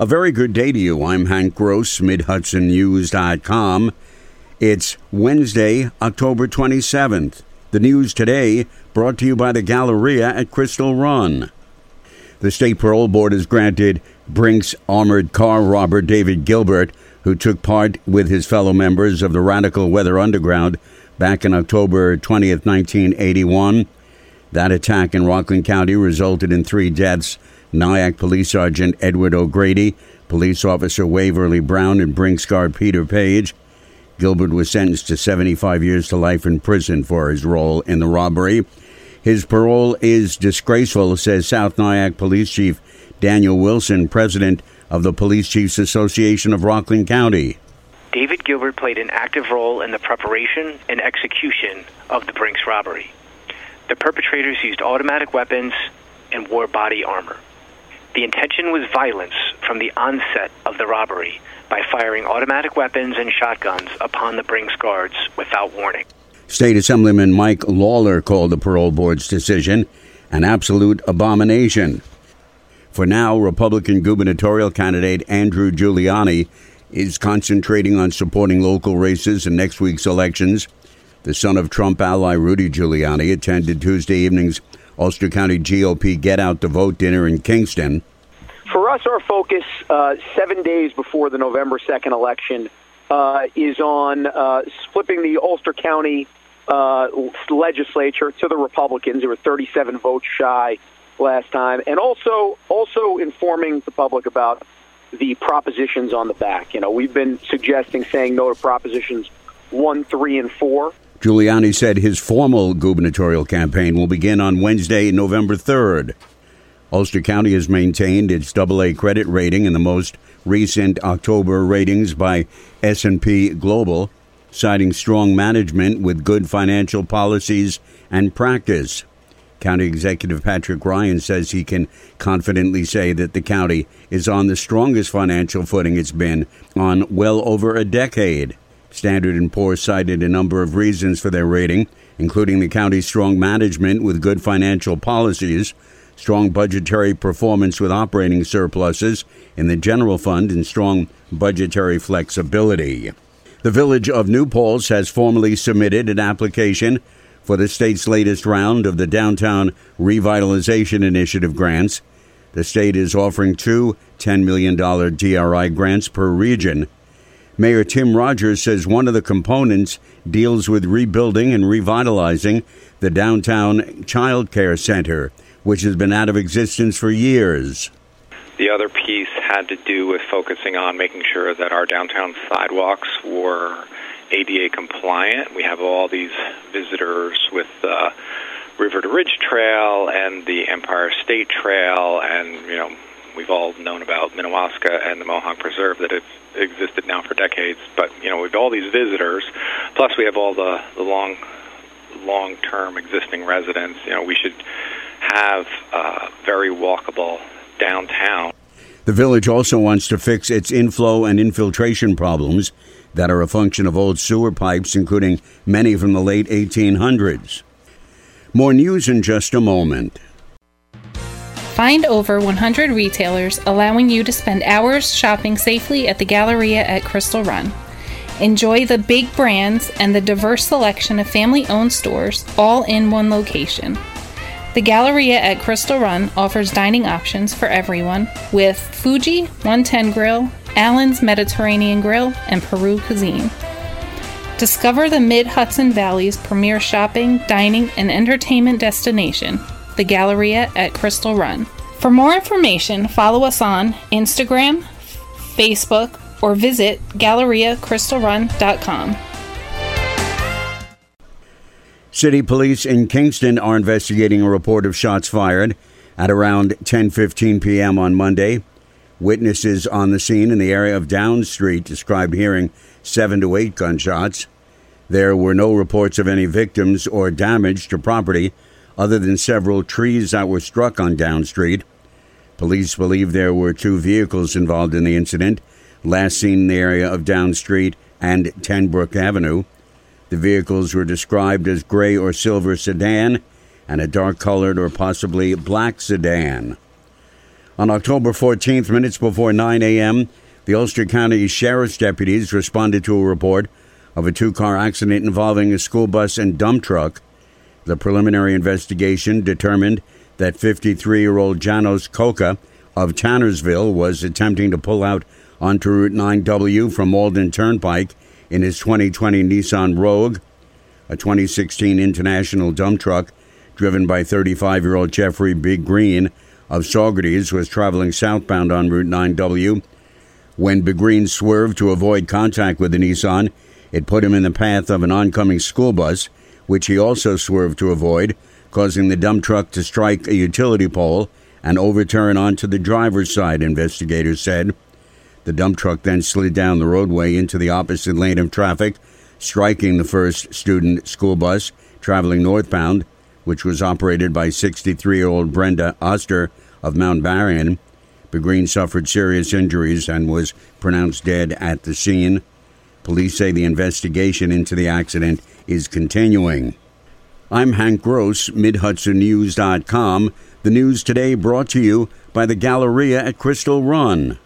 A very good day to you. I'm Hank Gross, MidHudsonNews.com. It's Wednesday, October 27th. The news today brought to you by the Galleria at Crystal Run. The State Parole Board has granted Brinks armored car robber David Gilbert, who took part with his fellow members of the Radical Weather Underground back in October 20th, 1981. That attack in Rockland County resulted in three deaths. Nyack Police Sergeant Edward O'Grady, Police Officer Waverly Brown, and Brinks guard Peter Paige. Gilbert was sentenced to 75 years to life in prison for his role in the robbery. His parole is disgraceful, says South Nyack Police Chief Daniel Wilson, president of the Police Chiefs Association of Rockland County. David Gilbert played an active role in the preparation and execution of the Brinks robbery. The perpetrators used automatic weapons and wore body armor. The intention was violence from the onset of the robbery by firing automatic weapons and shotguns upon the Brinks guards without warning. State Assemblyman Mike Lawler called the parole board's decision an absolute abomination. For now, Republican gubernatorial candidate Andrew Giuliani is concentrating on supporting local races in next week's elections. The son of Trump ally Rudy Giuliani attended Tuesday evening's Ulster County GOP Get Out the Vote dinner in Kingston. For us, our focus uh, seven days before the November 2nd election uh, is on uh, flipping the Ulster County uh, legislature to the Republicans. There were 37 votes shy last time, and also also informing the public about the propositions on the back. You know, we've been suggesting saying no to propositions one, three, and four. Giuliani said his formal gubernatorial campaign will begin on Wednesday, November 3rd. Ulster County has maintained its AA credit rating in the most recent October ratings by S&P Global, citing strong management with good financial policies and practice. County Executive Patrick Ryan says he can confidently say that the county is on the strongest financial footing it's been on well over a decade. Standard & Poor's cited a number of reasons for their rating, including the county's strong management with good financial policies, strong budgetary performance with operating surpluses in the general fund, and strong budgetary flexibility. The village of New Paltz has formally submitted an application for the state's latest round of the Downtown Revitalization Initiative grants. The state is offering two $10 million DRI grants per region. Mayor Tim Rogers says one of the components deals with rebuilding and revitalizing the downtown child care center, which has been out of existence for years. The other piece had to do with focusing on making sure that our downtown sidewalks were ADA compliant. We have all these visitors with the River to Ridge Trail and the Empire State Trail, and you know we've all known about Minnewaska and the Mohonk Preserve that have existed now for decades. But you know we've all these visitors, plus we have all the the long long term existing residents. You know we should have uh, very walkable downtown. The village also wants to fix its inflow and infiltration problems that are a function of old sewer pipes, including many from the late 1800s. More news in just a moment. Find over 100 retailers allowing you to spend hours shopping safely at the Galleria at Crystal Run. Enjoy the big brands and the diverse selection of family owned stores all in one location. The Galleria at Crystal Run offers dining options for everyone with Fuji 110 Grill, Allen's Mediterranean Grill, and Peru Cuisine. Discover the Mid Hudson Valley's premier shopping, dining, and entertainment destination, the Galleria at Crystal Run. For more information, follow us on Instagram, Facebook, or visit GalleriaCrystalRun.com. City police in Kingston are investigating a report of shots fired at around 10:15 p.m. on Monday. Witnesses on the scene in the area of Down Street described hearing 7 to 8 gunshots. There were no reports of any victims or damage to property other than several trees that were struck on Down Street. Police believe there were two vehicles involved in the incident, last seen in the area of Down Street and Ten Broeck Avenue. The vehicles were described as gray or silver sedan and a dark colored or possibly black sedan. On October 14th, minutes before 9 a.m., the Ulster County Sheriff's deputies responded to a report of a two car accident involving a school bus and dump truck. The preliminary investigation determined that 53 year old Janos Coca of Tannersville was attempting to pull out onto Route 9W from Malden Turnpike in his 2020 Nissan Rogue. A 2016 International dump truck driven by 35 year old Jeffrey Big Green of Saugerties was traveling southbound on Route 9W. When Big Green swerved to avoid contact with the Nissan, it put him in the path of an oncoming school bus, which he also swerved to avoid, causing the dump truck to strike a utility pole and overturn onto the driver's side, investigators said. The dump truck then slid down the roadway into the opposite lane of traffic, striking the first student school bus traveling northbound, which was operated by 63 year old Brenda Oster of Mount Marion. Begreen suffered serious injuries and was pronounced dead at the scene. Police say the investigation into the accident is continuing. I'm Hank Gross, MidHudsonNews.com. The news today brought to you by the Galleria at Crystal Run.